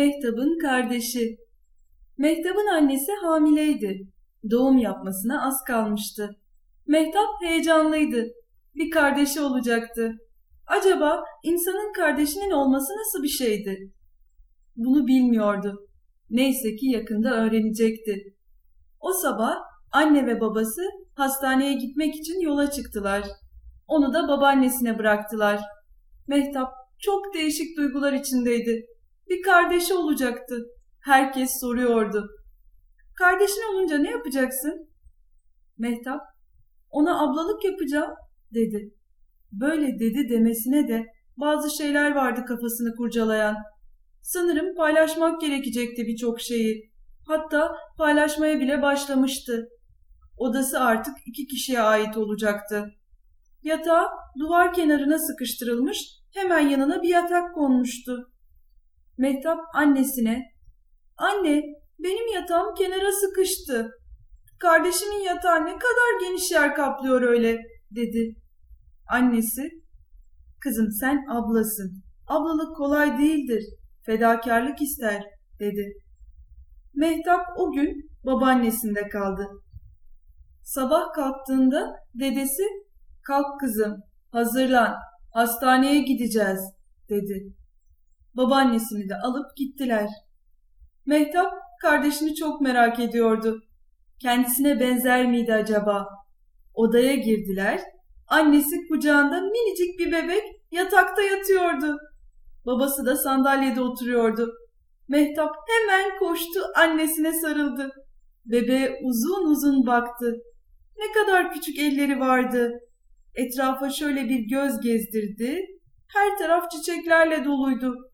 Mehtap'ın kardeşi. Mehtap'ın annesi hamileydi. Doğum yapmasına az kalmıştı. Mehtap heyecanlıydı. Bir kardeşi olacaktı. Acaba insanın kardeşinin olması nasıl bir şeydi? Bunu bilmiyordu. Neyse ki yakında öğrenecekti. O sabah anne ve babası hastaneye gitmek için yola çıktılar. Onu da babaannesine bıraktılar. Mehtap çok değişik duygular içindeydi. Bir kardeşi olacaktı. Herkes soruyordu. Kardeşin olunca ne yapacaksın? Mehtap, ona ablalık yapacağım dedi. Böyle dedi demesine de bazı şeyler vardı kafasını kurcalayan. Sanırım paylaşmak gerekecekti birçok şeyi. Hatta paylaşmaya bile başlamıştı. Odası artık iki kişiye ait olacaktı. Yatağı duvar kenarına sıkıştırılmış, hemen yanına bir yatak konmuştu. Mehtap annesine, ''Anne, benim yatağım kenara sıkıştı. Kardeşimin yatağı ne kadar geniş yer kaplıyor öyle.'' dedi. Annesi, ''Kızım sen ablasın. Ablalık kolay değildir. Fedakarlık ister.'' dedi. Mehtap o gün babaannesinde kaldı. Sabah kalktığında dedesi kalk kızım hazırlan hastaneye gideceğiz dedi. Babaannesini de alıp gittiler. Mehtap kardeşini çok merak ediyordu. Kendisine benzer miydi acaba? Odaya girdiler. Annesi kucağında minicik bir bebek yatakta yatıyordu. Babası da sandalyede oturuyordu. Mehtap hemen koştu annesine sarıldı. Bebeğe uzun uzun baktı. Ne kadar küçük elleri vardı. Etrafa şöyle bir göz gezdirdi. Her taraf çiçeklerle doluydu.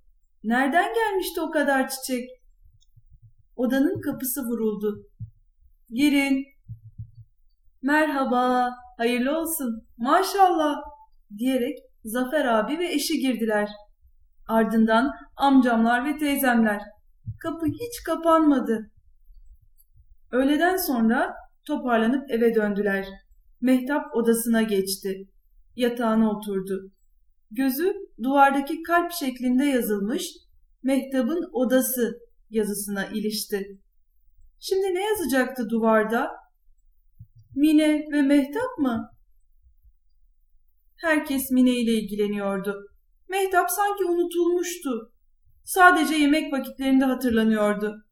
Nereden gelmişti o kadar çiçek? Odanın kapısı vuruldu. Girin. Merhaba, hayırlı olsun, maşallah diyerek Zafer abi ve eşi girdiler. Ardından amcamlar ve teyzemler. Kapı hiç kapanmadı. Öğleden sonra toparlanıp eve döndüler. Mehtap odasına geçti. Yatağına oturdu. Gözü duvardaki kalp şeklinde yazılmış Mehtap'ın odası yazısına ilişti. Şimdi ne yazacaktı duvarda? Mine ve Mehtap mı? Herkes Mine ile ilgileniyordu. Mehtap sanki unutulmuştu. Sadece yemek vakitlerinde hatırlanıyordu.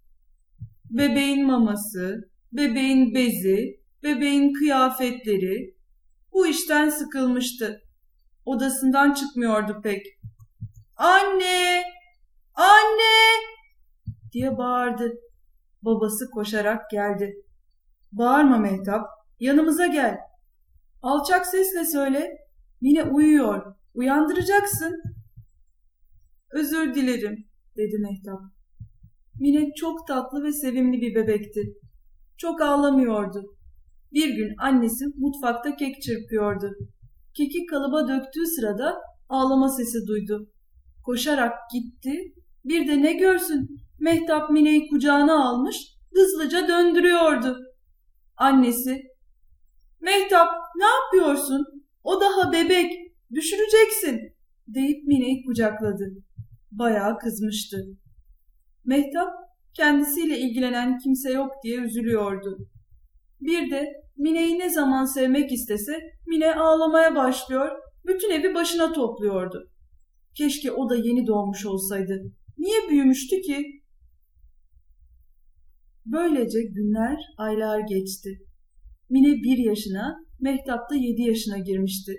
Bebeğin maması, bebeğin bezi, bebeğin kıyafetleri. Bu işten sıkılmıştı. Odasından çıkmıyordu pek. Anne! Anne! diye bağırdı. Babası koşarak geldi. Bağırma Mehtap, yanımıza gel. Alçak sesle söyle. Yine uyuyor. Uyandıracaksın. Özür dilerim, dedi Mehtap. Mine çok tatlı ve sevimli bir bebekti. Çok ağlamıyordu. Bir gün annesi mutfakta kek çırpıyordu. Keki kalıba döktüğü sırada ağlama sesi duydu. Koşarak gitti. Bir de ne görsün Mehtap Mine'yi kucağına almış hızlıca döndürüyordu. Annesi Mehtap ne yapıyorsun? O daha bebek düşüreceksin deyip Mine'yi kucakladı. Bayağı kızmıştı. Mehtap kendisiyle ilgilenen kimse yok diye üzülüyordu. Bir de Mine'yi ne zaman sevmek istese Mine ağlamaya başlıyor, bütün evi başına topluyordu. Keşke o da yeni doğmuş olsaydı. Niye büyümüştü ki? Böylece günler, aylar geçti. Mine bir yaşına, Mehtap da yedi yaşına girmişti.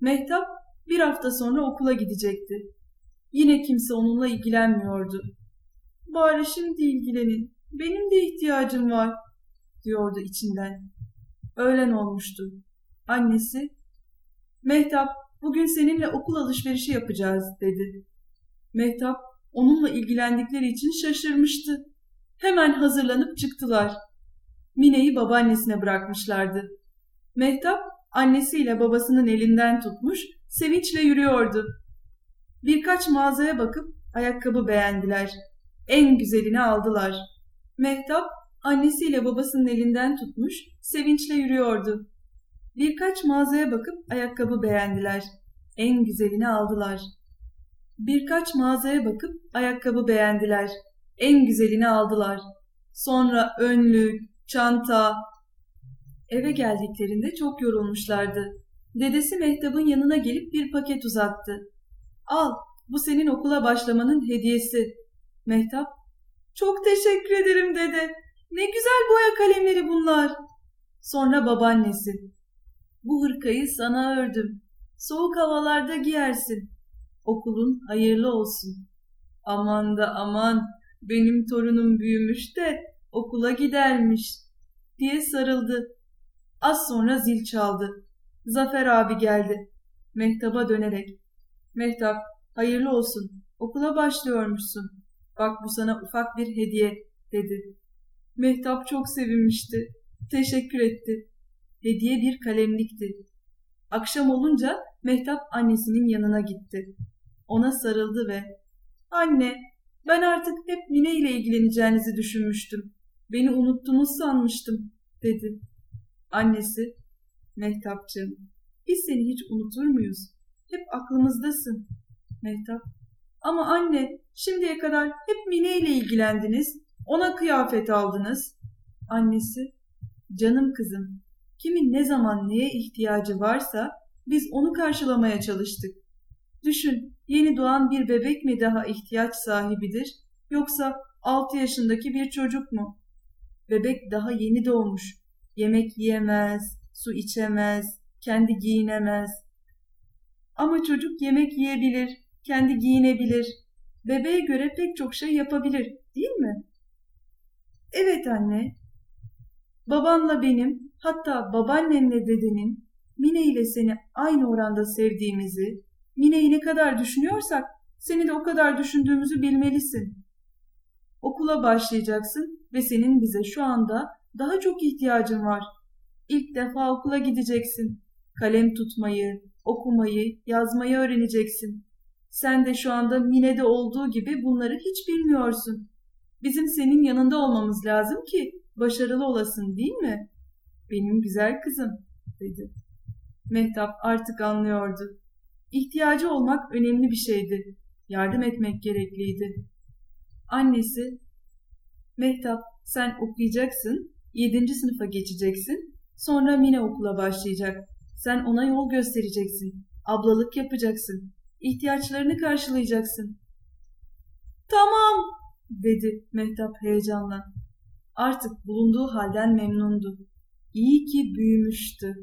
Mehtap bir hafta sonra okula gidecekti. Yine kimse onunla ilgilenmiyordu. Bari şimdi ilgilenin, benim de ihtiyacım var, diyordu içinden. Öğlen olmuştu. Annesi, Mehtap bugün seninle okul alışverişi yapacağız dedi. Mehtap onunla ilgilendikleri için şaşırmıştı. Hemen hazırlanıp çıktılar. Mine'yi babaannesine bırakmışlardı. Mehtap annesiyle babasının elinden tutmuş, sevinçle yürüyordu. Birkaç mağazaya bakıp ayakkabı beğendiler. En güzelini aldılar. Mehtap annesiyle babasının elinden tutmuş, sevinçle yürüyordu. Birkaç mağazaya bakıp ayakkabı beğendiler. En güzelini aldılar. Birkaç mağazaya bakıp ayakkabı beğendiler. En güzelini aldılar. Sonra önlük, çanta. Eve geldiklerinde çok yorulmuşlardı. Dedesi Mehtap'ın yanına gelip bir paket uzattı. Al, bu senin okula başlamanın hediyesi. Mehtap, çok teşekkür ederim dede. Ne güzel boya kalemleri bunlar. Sonra babaannesi, bu hırkayı sana ördüm. Soğuk havalarda giyersin. Okulun hayırlı olsun. Aman da aman, benim torunum büyümüş de okula gidermiş diye sarıldı. Az sonra zil çaldı. Zafer abi geldi. Mehtap'a dönerek. Mehtap, hayırlı olsun. Okula başlıyormuşsun. Bak bu sana ufak bir hediye, dedi. Mehtap çok sevinmişti. Teşekkür etti. Hediye bir kalemlikti. Akşam olunca Mehtap annesinin yanına gitti. Ona sarıldı ve ''Anne, ben artık hep Mine ile ilgileneceğinizi düşünmüştüm. Beni unuttunuz sanmıştım.'' dedi. Annesi ''Mehtapçığım, biz seni hiç unutur muyuz? Hep aklımızdasın.'' Mehtap ''Ama anne, şimdiye kadar hep Mine ile ilgilendiniz. Ona kıyafet aldınız.'' Annesi ''Canım kızım, kimin ne zaman neye ihtiyacı varsa biz onu karşılamaya çalıştık. Düşün, yeni doğan bir bebek mi daha ihtiyaç sahibidir yoksa 6 yaşındaki bir çocuk mu? Bebek daha yeni doğmuş. Yemek yiyemez, su içemez, kendi giyinemez. Ama çocuk yemek yiyebilir, kendi giyinebilir. Bebeğe göre pek çok şey yapabilir, değil mi? Evet anne. Babanla benim, hatta babaannenle dedenin Mine ile seni aynı oranda sevdiğimizi, Mine'yi ne kadar düşünüyorsak seni de o kadar düşündüğümüzü bilmelisin. Okula başlayacaksın ve senin bize şu anda daha çok ihtiyacın var. İlk defa okula gideceksin. Kalem tutmayı, okumayı, yazmayı öğreneceksin. Sen de şu anda Mine'de olduğu gibi bunları hiç bilmiyorsun. Bizim senin yanında olmamız lazım ki başarılı olasın değil mi? Benim güzel kızım, dedi. Mehtap artık anlıyordu. İhtiyacı olmak önemli bir şeydi. Yardım etmek gerekliydi. Annesi, Mehtap sen okuyacaksın, yedinci sınıfa geçeceksin, sonra Mine okula başlayacak. Sen ona yol göstereceksin, ablalık yapacaksın, ihtiyaçlarını karşılayacaksın. Tamam, dedi Mehtap heyecanla. Artık bulunduğu halden memnundu. İyi ki büyümüştü.